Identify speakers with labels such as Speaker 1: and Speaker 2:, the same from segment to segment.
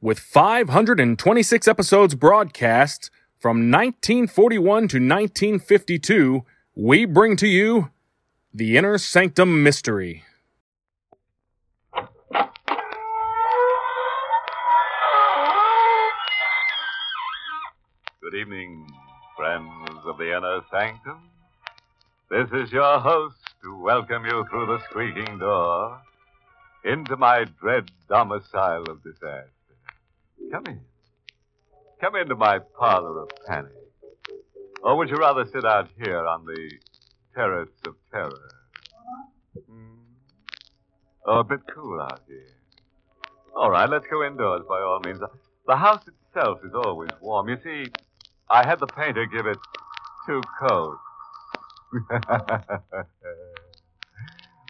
Speaker 1: with 526 episodes broadcast from 1941 to 1952, we bring to you The Inner Sanctum Mystery.
Speaker 2: Good evening, friends of the Inner Sanctum. This is your host to welcome you through the squeaking door into my dread domicile of disaster. Come in. Come into my parlor of panic. Or would you rather sit out here on the terrace of terror? Hmm? Oh, a bit cool out here. All right, let's go indoors by all means. The house itself is always warm. You see, I had the painter give it two coats.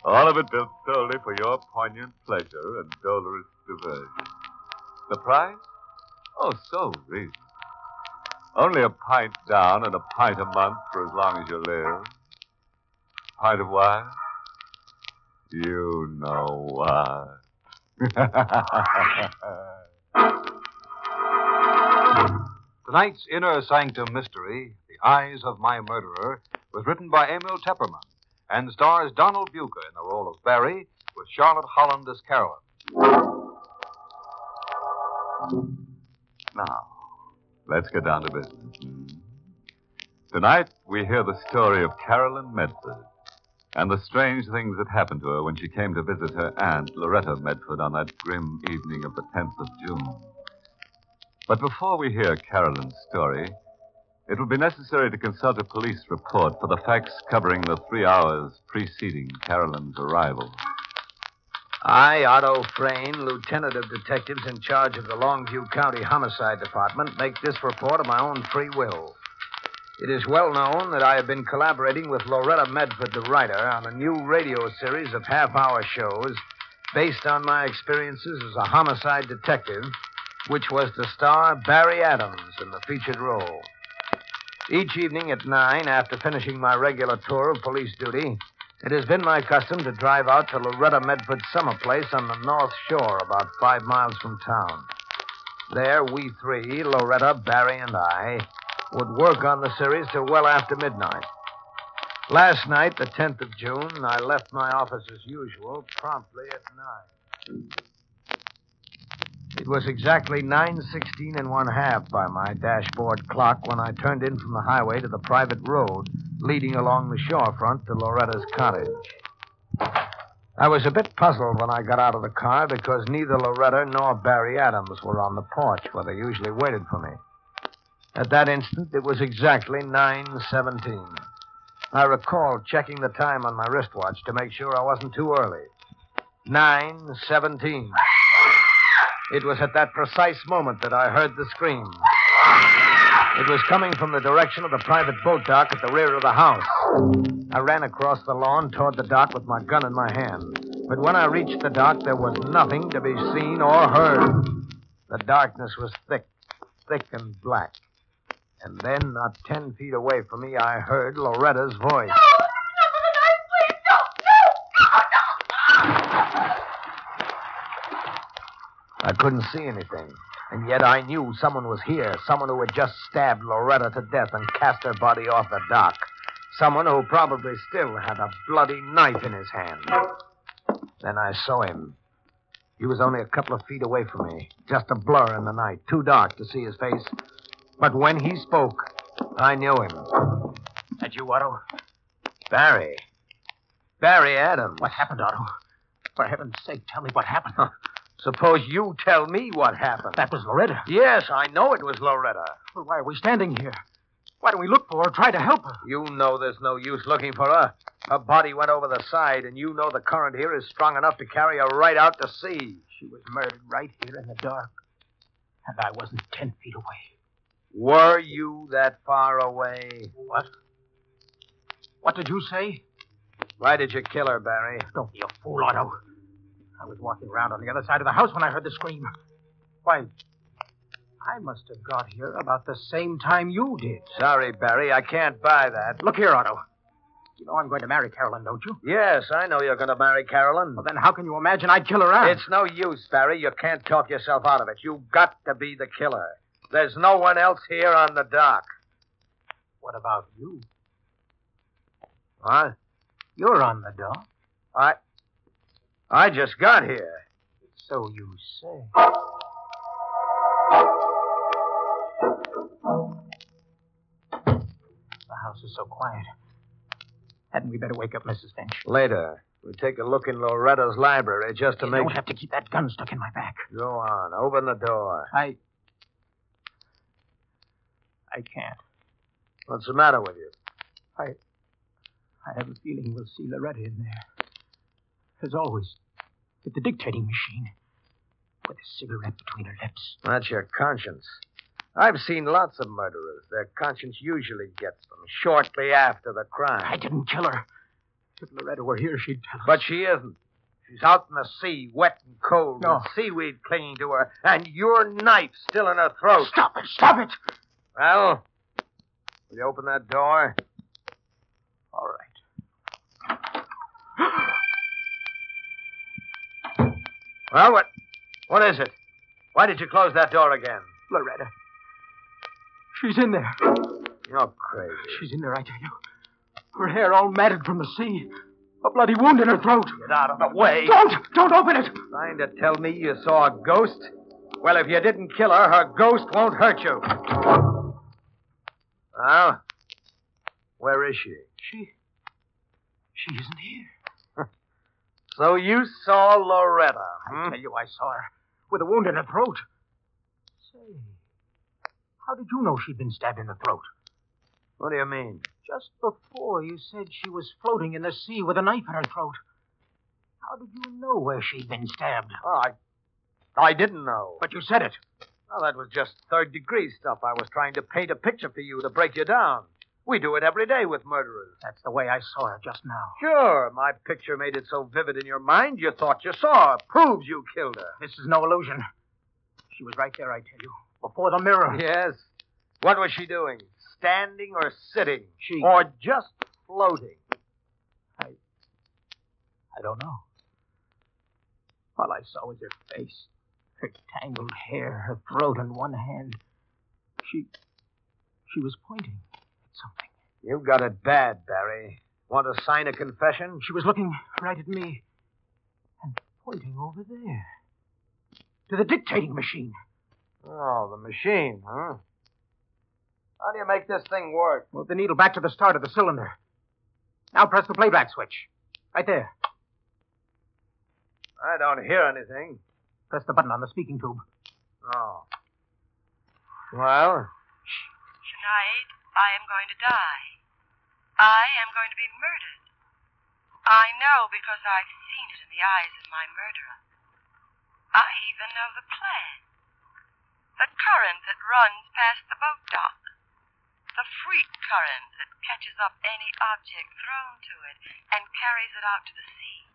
Speaker 2: all of it built solely for your poignant pleasure and dolorous diversion. The price? Oh, so reasonable. Only a pint down and a pint a month for as long as you live. Pint of what? You know what.
Speaker 3: Tonight's Inner Sanctum Mystery, The Eyes of My Murderer, was written by Emil Tepperman and stars Donald Buka in the role of Barry with Charlotte Holland as Carolyn.
Speaker 2: Now, let's get down to business. Tonight, we hear the story of Carolyn Medford and the strange things that happened to her when she came to visit her aunt, Loretta Medford, on that grim evening of the 10th of June. But before we hear Carolyn's story, it will be necessary to consult a police report for the facts covering the three hours preceding Carolyn's arrival.
Speaker 4: I, Otto Frayne, Lieutenant of Detectives in charge of the Longview County Homicide Department, make this report of my own free will. It is well known that I have been collaborating with Loretta Medford, the writer, on a new radio series of half hour shows based on my experiences as a homicide detective, which was to star Barry Adams in the featured role. Each evening at nine, after finishing my regular tour of police duty, it has been my custom to drive out to Loretta Medford's summer place on the North Shore, about five miles from town. There, we three, Loretta, Barry, and I, would work on the series till well after midnight. Last night, the 10th of June, I left my office as usual, promptly at nine. It was exactly 9.16 and one half by my dashboard clock when I turned in from the highway to the private road leading along the shorefront to Loretta's cottage. I was a bit puzzled when I got out of the car because neither Loretta nor Barry Adams were on the porch where they usually waited for me. At that instant, it was exactly 9.17. I recall checking the time on my wristwatch to make sure I wasn't too early. 9.17. It was at that precise moment that I heard the scream. It was coming from the direction of the private boat dock at the rear of the house. I ran across the lawn toward the dock with my gun in my hand. But when I reached the dock, there was nothing to be seen or heard. The darkness was thick, thick and black. And then, not ten feet away from me, I heard Loretta's voice. I couldn't see anything. And yet I knew someone was here. Someone who had just stabbed Loretta to death and cast her body off the dock. Someone who probably still had a bloody knife in his hand. Then I saw him. He was only a couple of feet away from me, just a blur in the night, too dark to see his face. But when he spoke, I knew him.
Speaker 5: That you, Otto?
Speaker 4: Barry. Barry Adams.
Speaker 5: What happened, Otto? For heaven's sake, tell me what happened.
Speaker 4: Suppose you tell me what happened.
Speaker 5: That was Loretta.
Speaker 4: Yes, I know it was Loretta.
Speaker 5: Well, why are we standing here? Why don't we look for her, try to help her?
Speaker 4: You know there's no use looking for her. Her body went over the side, and you know the current here is strong enough to carry her right out to sea.
Speaker 5: She was murdered right here in the dark. And I wasn't ten feet away.
Speaker 4: Were you that far away?
Speaker 5: What? What did you say?
Speaker 4: Why did you kill her, Barry?
Speaker 5: Don't be a fool, Otto. I was walking around on the other side of the house when I heard the scream. Why, I must have got here about the same time you did.
Speaker 4: Sorry, Barry, I can't buy that.
Speaker 5: Look here, Otto. You know I'm going to marry Carolyn, don't you?
Speaker 4: Yes, I know you're going to marry Carolyn.
Speaker 5: Well, then how can you imagine I'd kill her out?
Speaker 4: It's no use, Barry. You can't talk yourself out of it. You've got to be the killer. There's no one else here on the dock.
Speaker 5: What about you?
Speaker 4: What?
Speaker 5: You're on the dock.
Speaker 4: I. I just got here.
Speaker 5: So you say. The house is so quiet. Hadn't we better wake up Mrs. Finch?
Speaker 4: Later, We'll take a look in Loretta's library just to
Speaker 5: you
Speaker 4: make.
Speaker 5: don't have to keep that gun stuck in my back.
Speaker 4: Go on. Open the door.
Speaker 5: I. I can't.
Speaker 4: What's the matter with you?
Speaker 5: I. I have a feeling we'll see Loretta in there. As always, with the dictating machine. With a cigarette between her lips.
Speaker 4: That's your conscience. I've seen lots of murderers. Their conscience usually gets them shortly after the crime.
Speaker 5: I didn't kill her. If Loretta were here, she'd tell us.
Speaker 4: But she isn't. She's out in the sea, wet and cold,
Speaker 5: No.
Speaker 4: with seaweed clinging to her, and your knife still in her throat.
Speaker 5: Stop it! Stop it!
Speaker 4: Well, will you open that door?
Speaker 5: All right.
Speaker 4: Well, what? What is it? Why did you close that door again?
Speaker 5: Loretta. She's in there.
Speaker 4: You're crazy.
Speaker 5: She's in there, I tell you. Her hair all matted from the sea. A bloody wound in her throat.
Speaker 4: Get out of the way.
Speaker 5: Don't! Don't open it!
Speaker 4: Trying to tell me you saw a ghost? Well, if you didn't kill her, her ghost won't hurt you. Well, where is she?
Speaker 5: She. She isn't here.
Speaker 4: So you saw Loretta,
Speaker 5: I
Speaker 4: hmm?
Speaker 5: tell you, I saw her. With a wound in her throat. Say. How did you know she'd been stabbed in the throat?
Speaker 4: What do you mean?
Speaker 5: Just before you said she was floating in the sea with a knife in her throat. How did you know where she'd been stabbed?
Speaker 4: Oh, I, I didn't know.
Speaker 5: But you said it.
Speaker 4: Well, that was just third degree stuff. I was trying to paint a picture for you to break you down. We do it every day with murderers.
Speaker 5: That's the way I saw her just now.
Speaker 4: Sure, my picture made it so vivid in your mind you thought you saw her. Proves you killed her.
Speaker 5: This is no illusion. She was right there, I tell you, before the mirror.
Speaker 4: Yes. What was she doing? Standing or sitting?
Speaker 5: She-
Speaker 4: Or just floating?
Speaker 5: I I don't know. All I saw was her face, her tangled hair, her throat, and one hand. She. She was pointing something.
Speaker 4: You got it bad, Barry. Want to sign a confession?
Speaker 5: She was looking right at me and pointing over there to the dictating machine.
Speaker 4: Oh, the machine, huh? How do you make this thing work?
Speaker 5: Move the needle back to the start of the cylinder. Now press the playback switch. Right there.
Speaker 4: I don't hear anything.
Speaker 5: Press the button on the speaking tube.
Speaker 4: Oh. Well,
Speaker 6: Tonight, I am going to die. I am going to be murdered. I know because I've seen it in the eyes of my murderer. I even know the plan. The current that runs past the boat dock. The freak current that catches up any object thrown to it and carries it out to the sea.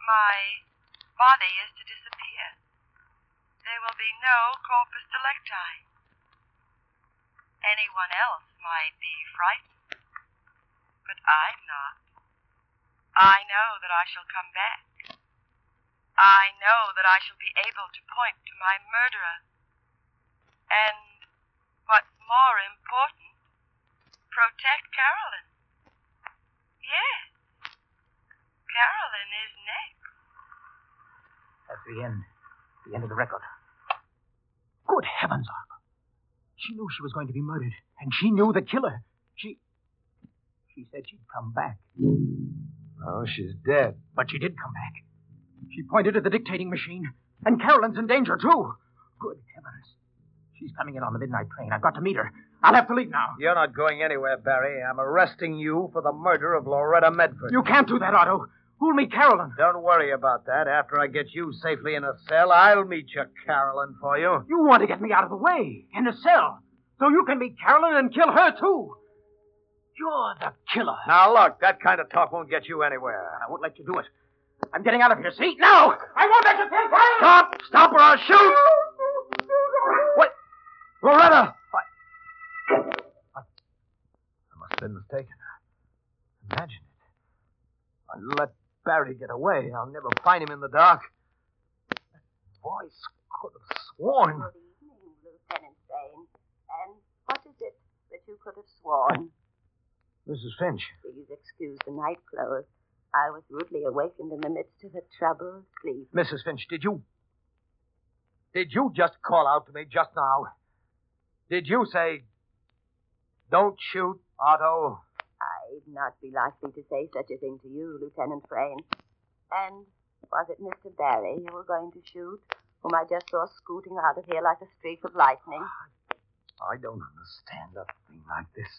Speaker 6: My body is to disappear. There will be no corpus delicti. Anyone else might be frightened, but I'm not. I know that I shall come back. I know that I shall be able to point to my murderer. And what's more important, protect Carolyn. Yes, Carolyn is next.
Speaker 5: That's the end. The end of the record. Good heavens. She knew she was going to be murdered, and she knew the killer. She. She said she'd come back.
Speaker 4: oh, she's dead.
Speaker 5: But she did come back. She pointed at the dictating machine, and Carolyn's in danger, too. Good heavens. She's coming in on the midnight train. I've got to meet her. I'll have to leave now.
Speaker 4: You're not going anywhere, Barry. I'm arresting you for the murder of Loretta Medford.
Speaker 5: You can't do that, Otto. Who'll meet Carolyn?
Speaker 4: Don't worry about that. After I get you safely in a cell, I'll meet your Carolyn for you.
Speaker 5: You want to get me out of the way, in a cell. So you can meet Carolyn and kill her, too. You're the killer.
Speaker 4: Now, look, that kind of talk won't get you anywhere.
Speaker 5: I won't let you do it. I'm getting out of here. See? Now! I won't let you kill Carolyn!
Speaker 4: Stop! Stop or I'll shoot! What? Loretta! I... I... I must have been mistaken. Imagine it. I let Barry get away. I'll never find him in the dark. That voice could have sworn.
Speaker 6: Good evening, Lieutenant Bain. And what is it that you could have sworn?
Speaker 4: Mrs. Finch.
Speaker 6: Please excuse the night clothes. I was rudely awakened in the midst of a troubled sleep.
Speaker 4: Mrs. Finch, did you. Did you just call out to me just now? Did you say. Don't shoot, Otto?
Speaker 6: Not be likely to say such a thing to you, Lieutenant Frayne. And was it Mr. Barry you were going to shoot, whom I just saw scooting out of here like a streak of lightning?
Speaker 4: I don't understand a thing like this.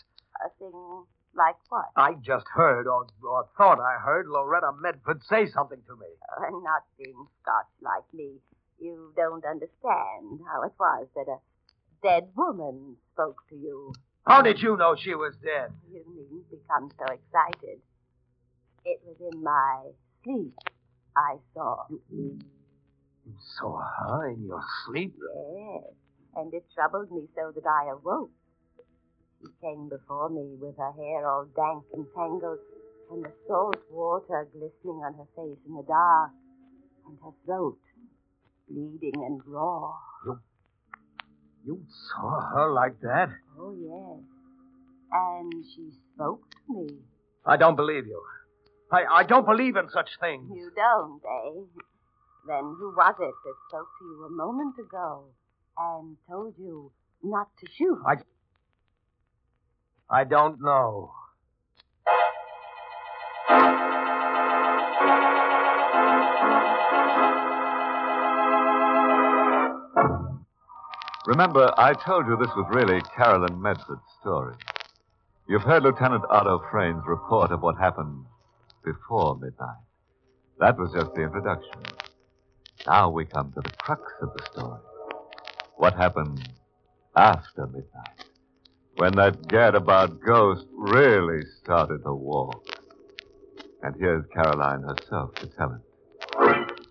Speaker 6: A thing like what?
Speaker 4: I just heard, or, or thought I heard, Loretta Medford say something to me.
Speaker 6: Uh, not being Scotch like me, you don't understand how it was that a dead woman spoke to you.
Speaker 4: How um, did you know she was dead?
Speaker 6: You needn't become so excited. It was in my sleep I saw.
Speaker 4: You saw her in your sleep?
Speaker 6: Yes, and it troubled me so that I awoke. She came before me with her hair all dank and tangled, and the salt water glistening on her face in the dark, and her throat bleeding and raw.
Speaker 4: You saw her like that?
Speaker 6: Oh, yes. And she spoke to me.
Speaker 4: I don't believe you. I, I don't believe in such things.
Speaker 6: You don't, eh? Then who was it that spoke to you a moment ago and told you not to shoot?
Speaker 4: I. I don't know.
Speaker 2: Remember, I told you this was really Carolyn Medford's story. You've heard Lieutenant Otto Frayne's report of what happened before midnight. That was just the introduction. Now we come to the crux of the story. What happened after midnight? When that gadabout ghost really started to walk. And here's Caroline herself to tell it.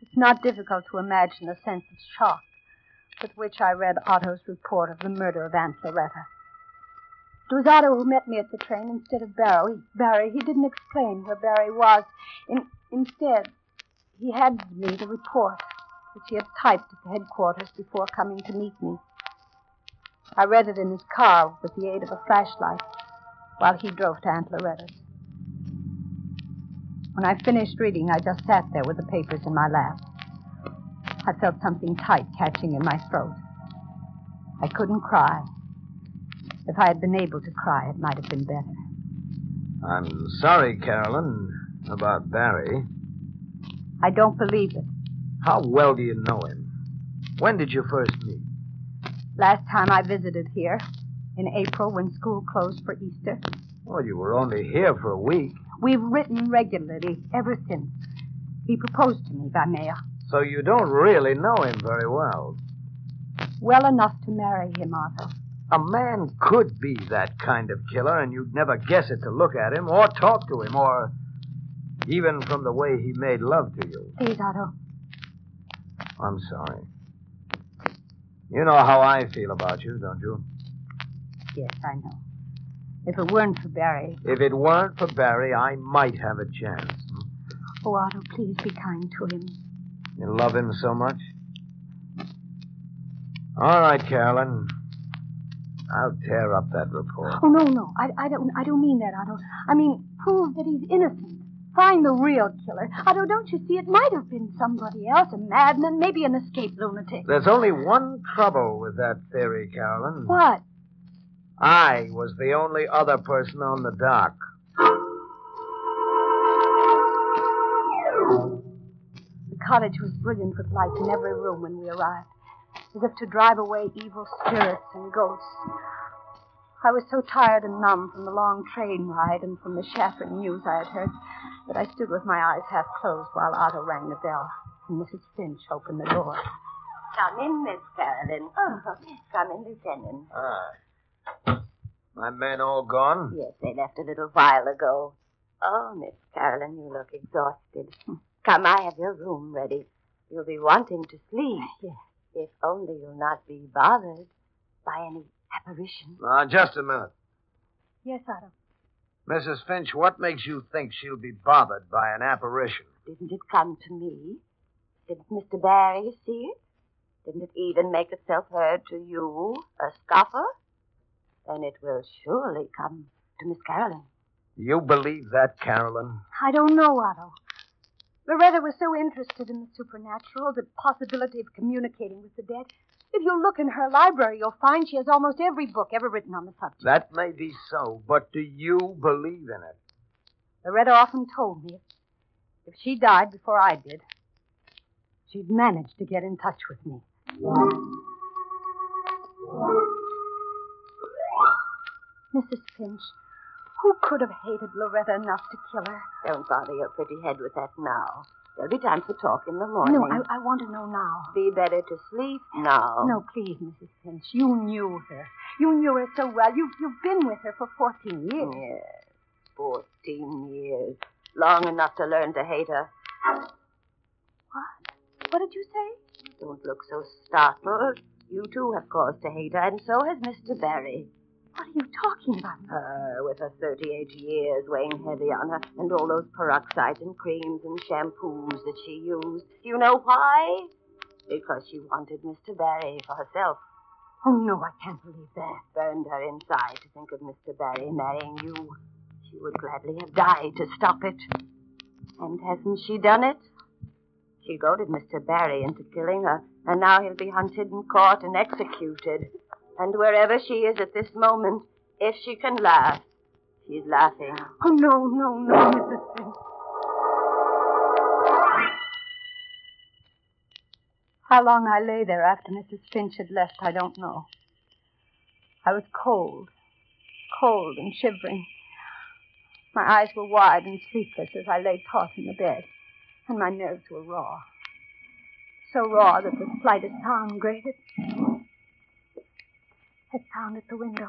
Speaker 7: It's not difficult to imagine the sense of shock with which I read Otto's report of the murder of Aunt Loretta. It was Otto who met me at the train instead of Barry. Barry, he didn't explain where Barry was. In, instead, he handed me the report, which he had typed at the headquarters before coming to meet me. I read it in his car with the aid of a flashlight while he drove to Aunt Loretta's. When I finished reading, I just sat there with the papers in my lap. I felt something tight catching in my throat. I couldn't cry. If I had been able to cry, it might have been better.
Speaker 4: I'm sorry, Carolyn, about Barry.
Speaker 7: I don't believe it.
Speaker 4: How well do you know him? When did you first meet?
Speaker 7: Last time I visited here, in April when school closed for Easter.
Speaker 4: Well, you were only here for a week.
Speaker 7: We've written regularly ever since. He proposed to me by mail.
Speaker 4: So you don't really know him very well.
Speaker 7: Well enough to marry him, Otto.
Speaker 4: A man could be that kind of killer, and you'd never guess it to look at him, or talk to him, or even from the way he made love to you.
Speaker 7: Please, Otto.
Speaker 4: I'm sorry. You know how I feel about you, don't you?
Speaker 7: Yes, I know. If it weren't for Barry.
Speaker 4: If it weren't for Barry, I might have a chance.
Speaker 7: Oh, Otto, please be kind to him.
Speaker 4: You love him so much? All right, Carolyn. I'll tear up that report.
Speaker 7: Oh no, no, I, I don't, I don't mean that, Otto. I mean prove that he's innocent. Find the real killer. Otto, don't you see? It might have been somebody else, a madman, maybe an escaped lunatic.
Speaker 4: There's only one trouble with that theory, Carolyn.
Speaker 7: What?
Speaker 4: I was the only other person on the dock.
Speaker 7: Cottage was brilliant with lights in every room when we arrived, as if to drive away evil spirits and ghosts. I was so tired and numb from the long train ride and from the shattering news I had heard that I stood with my eyes half closed while Otto rang the bell and Mrs. Finch opened the door.
Speaker 6: Come in, Miss Carolyn. Oh, come in, Lieutenant.
Speaker 4: Ah. My men all gone?
Speaker 6: Yes, they left a little while ago. Oh, Miss Carolyn, you look exhausted. Come, I have your room ready. You'll be wanting to sleep.
Speaker 7: Yes.
Speaker 6: If only you'll not be bothered by any apparition.
Speaker 4: Now, just a minute.
Speaker 7: Yes, Otto.
Speaker 4: Mrs. Finch, what makes you think she'll be bothered by an apparition?
Speaker 6: Didn't it come to me? Didn't Mr. Barry see it? Didn't it even make itself heard to you, a scoffer? Then it will surely come to Miss Carolyn.
Speaker 4: You believe that, Carolyn?
Speaker 7: I don't know, Otto. Loretta was so interested in the supernatural, the possibility of communicating with the dead. If you look in her library, you'll find she has almost every book ever written on the subject.
Speaker 4: That may be so, but do you believe in it?
Speaker 7: Loretta often told me if, she died before I did, she'd manage to get in touch with me. Mrs. Finch, who could have hated Loretta enough to kill her?
Speaker 6: Don't bother your pretty head with that now. There'll be time for talk in the morning.
Speaker 7: No, I, I want to know now.
Speaker 6: Be better to sleep now.
Speaker 7: No, please, Mrs. Finch. You knew her. You knew her so well. You, you've been with her for 14 years.
Speaker 6: Yes, fourteen years. Long enough to learn to hate her.
Speaker 7: What? What did you say?
Speaker 6: Don't look so startled. You too have cause to hate her, and so has Mr. Barry.
Speaker 7: What are you talking about?
Speaker 6: Her, uh, with her 38 years weighing heavy on her, and all those peroxides and creams and shampoos that she used. Do you know why? Because she wanted Mr. Barry for herself.
Speaker 7: Oh, no, I can't believe that.
Speaker 6: Burned her inside to think of Mr. Barry marrying you. She would gladly have died to stop it. And hasn't she done it? She goaded Mr. Barry into killing her, and now he'll be hunted and caught and executed. And wherever she is at this moment, if she can laugh, she's laughing.
Speaker 7: Oh, no, no, no, Mrs. Finch. How long I lay there after Mrs. Finch had left, I don't know. I was cold, cold and shivering. My eyes were wide and sleepless as I lay taut in the bed, and my nerves were raw. So raw that the slightest sound grated. Sound at the window.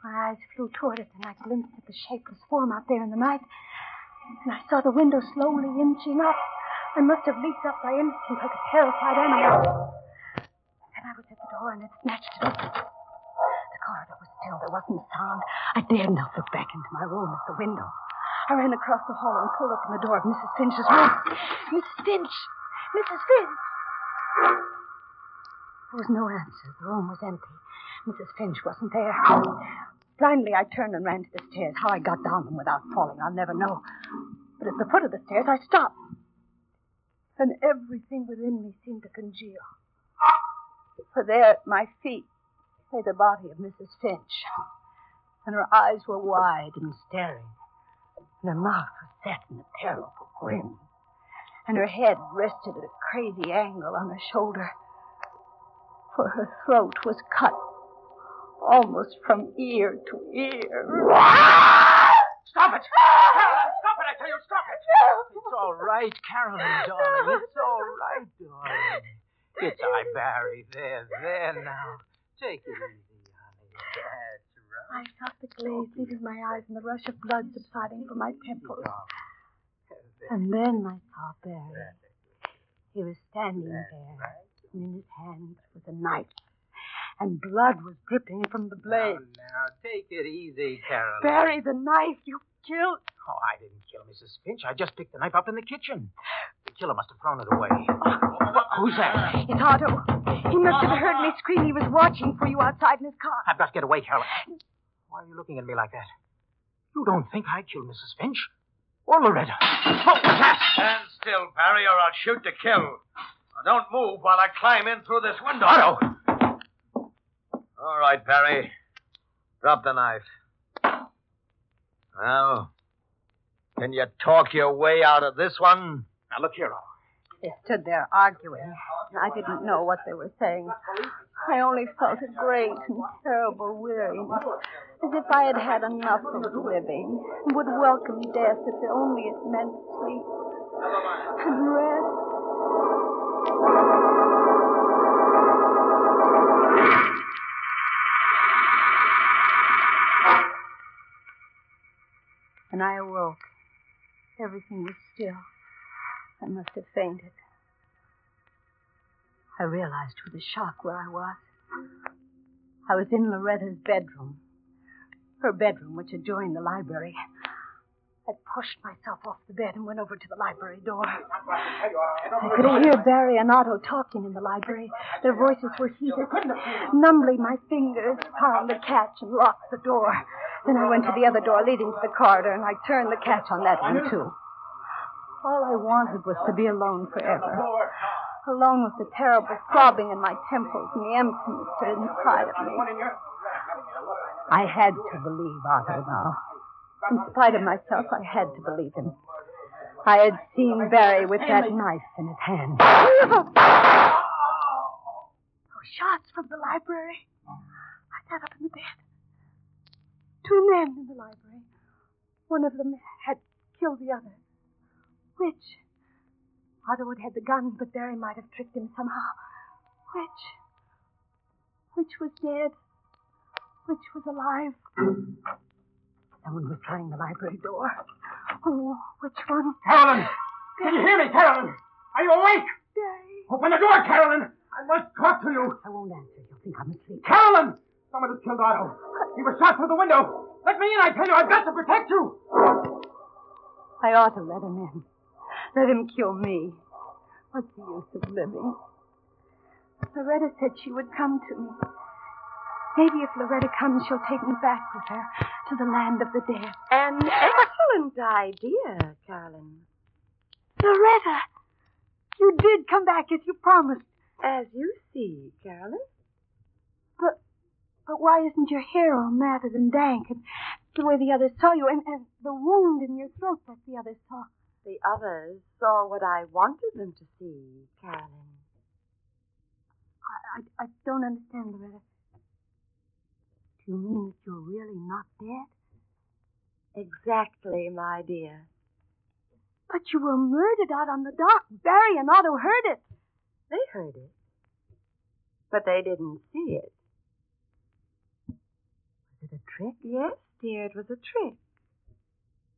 Speaker 7: My eyes flew toward it, and I glimpsed at the shapeless form out there in the night. And I saw the window slowly inching up. I must have leaped up by instinct like a terrified animal. Then I was at the door, and it snatched it open. The corridor was still. There wasn't a sound. I dared not look back into my room at the window. I ran across the hall and pulled open the door of Mrs. Finch's room. Mrs. Finch! Mrs. Finch! There was no answer. The room was empty. Mrs. Finch wasn't there. Blindly, I turned and ran to the stairs. How I got down them without falling, I'll never know. But at the foot of the stairs, I stopped. And everything within me seemed to congeal. For there at my feet lay the body of Mrs. Finch. And her eyes were wide and staring. And her mouth was set in a terrible grin. And her head rested at a crazy angle on her shoulder. For her throat was cut almost from ear to ear.
Speaker 5: Stop it! Carolyn, stop it! I tell you, stop it! It's all right, Carolyn, darling. It's all right, darling. It's I, Barry. There, there now. Take it easy, honey. That's
Speaker 7: I
Speaker 5: right.
Speaker 7: felt the glaze leaving my eyes and the rush of blood subsiding from my temples. And then I saw Barry. He was standing
Speaker 5: there.
Speaker 7: there, and in his hand was a knife. And blood was dripping from the blade.
Speaker 5: Now, now, take it easy, Carolyn.
Speaker 7: Barry, the knife you killed.
Speaker 5: Oh, I didn't kill Mrs. Finch. I just picked the knife up in the kitchen. The killer must have thrown it away. Who's that?
Speaker 7: It's Otto. He must have heard me scream. He was watching for you outside in his car.
Speaker 5: I've got to get away, Carolyn. Why are you looking at me like that? You don't think I killed Mrs. Finch? Or Loretta? Oh, yes!
Speaker 4: Stand still, Barry, or I'll shoot to kill. Now, don't move while I climb in through this window.
Speaker 5: Otto!
Speaker 4: All right, Barry. Drop the knife. Now, can you talk your way out of this one?
Speaker 5: Now, look here, Otto.
Speaker 7: They stood there arguing. I didn't know what they were saying. I only felt a great and terrible weariness, as if I had had enough of living and would welcome death if only it meant sleep and rest. When I awoke, everything was still. I must have fainted. I realized with a shock where I was. I was in Loretta's bedroom. Her bedroom, which adjoined the library. I pushed myself off the bed and went over to the library door. I could hear Barry and Otto talking in the library. Their voices were heated. Numbly, my fingers found the catch and locked the door. Then I went to the other door leading to the corridor, and I turned the catch on that one, too. All I wanted was to be alone forever. Alone with the terrible throbbing in my temples and the emptiness that inside of me. I had to believe Otto now. In spite of myself, I had to believe him. I had seen Barry with that knife in his hand. Oh, shots from the library. I sat up in the bed. Two men in the library. One of them had killed the other. Which? Otto had had the gun, but Barry might have tricked him somehow. Which? Which was dead? Which was alive? Someone was trying the library door. Oh, which one?
Speaker 5: Carolyn! Can you hear me, Carolyn? Are you awake?
Speaker 7: Barry.
Speaker 5: Open the door, Carolyn! I must talk to you.
Speaker 7: I won't answer. You'll think I'm asleep.
Speaker 5: Carolyn! Someone has killed Otto. He was shot through the window. Let me in, I tell you. I've got to protect you.
Speaker 7: I ought to let him in. Let him kill me. What's the use of living? Loretta said she would come to me. Maybe if Loretta comes, she'll take me back with her to the land of the dead.
Speaker 6: An excellent idea, Carolyn.
Speaker 7: Loretta! You did come back as you promised.
Speaker 6: As you see, Carolyn.
Speaker 7: But why isn't your hair all matted and dank and the way the others saw you and, and the wound in your throat that the others saw?
Speaker 6: The others saw what I wanted them to see, Carolyn.
Speaker 7: I, I, I don't understand, Loretta. Do you mean that you're really not dead?
Speaker 6: Exactly, my dear.
Speaker 7: But you were murdered out on the dock. Barry and Otto heard it.
Speaker 6: They heard it. But they didn't see it.
Speaker 7: It a trick?
Speaker 6: Yes, dear, it was a trick.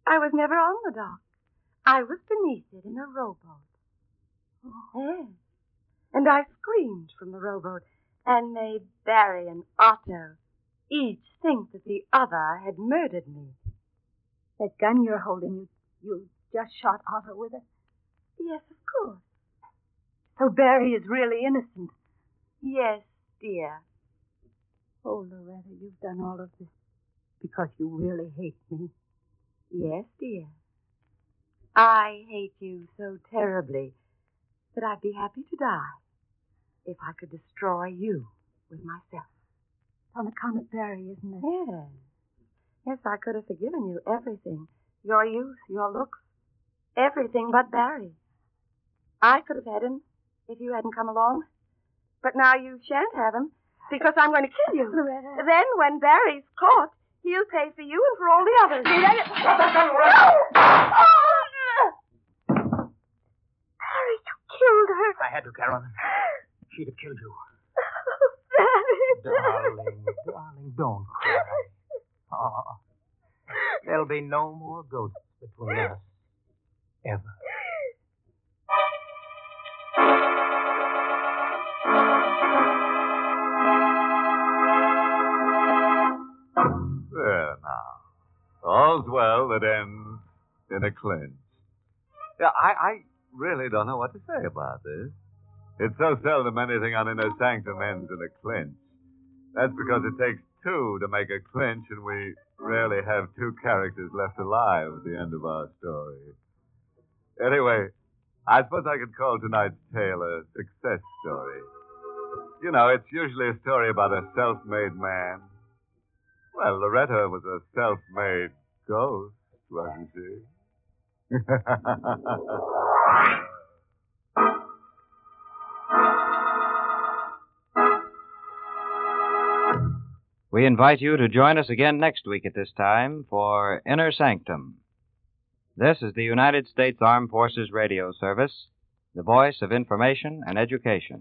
Speaker 6: I was never on the dock. I was beneath it in a rowboat. Oh. Yes. And I screamed from the rowboat and made Barry and Otto each think that the other had murdered me.
Speaker 7: That gun you're holding, you, you just shot Otto with it?
Speaker 6: Yes, of course.
Speaker 7: So Barry is really innocent.
Speaker 6: Yes, dear.
Speaker 7: Oh, Loretta, you've done all of this because you really hate me.
Speaker 6: Yes, dear. I hate you so terribly that I'd be happy to die if I could destroy you with myself.
Speaker 7: On account of Barry, isn't it?
Speaker 6: Yes. Yes, I could have forgiven you everything. Your youth, your looks, everything but Barry. I could have had him if you hadn't come along. But now you shan't have him because I'm going to kill you.
Speaker 7: Loretta.
Speaker 6: Then when Barry's caught, he'll pay for you and for all the others.
Speaker 5: Drop that gun, Loretta!
Speaker 7: Barry, you killed her.
Speaker 5: I had to, Carolyn. She'd have killed you.
Speaker 7: Oh, Barry.
Speaker 5: Darling, darling, don't cry. Oh, there'll be no more ghosts between us. Ever.
Speaker 2: That ends in a clinch. Yeah, I, I really don't know what to say about this. It's so seldom anything on Inner Sanctum ends in a clinch. That's because it takes two to make a clinch, and we rarely have two characters left alive at the end of our story. Anyway, I suppose I could call tonight's tale a success story. You know, it's usually a story about a self-made man. Well, Loretta was a self-made ghost,
Speaker 8: We invite you to join us again next week at this time for Inner Sanctum. This is the United States Armed Forces Radio Service, the voice of information and education.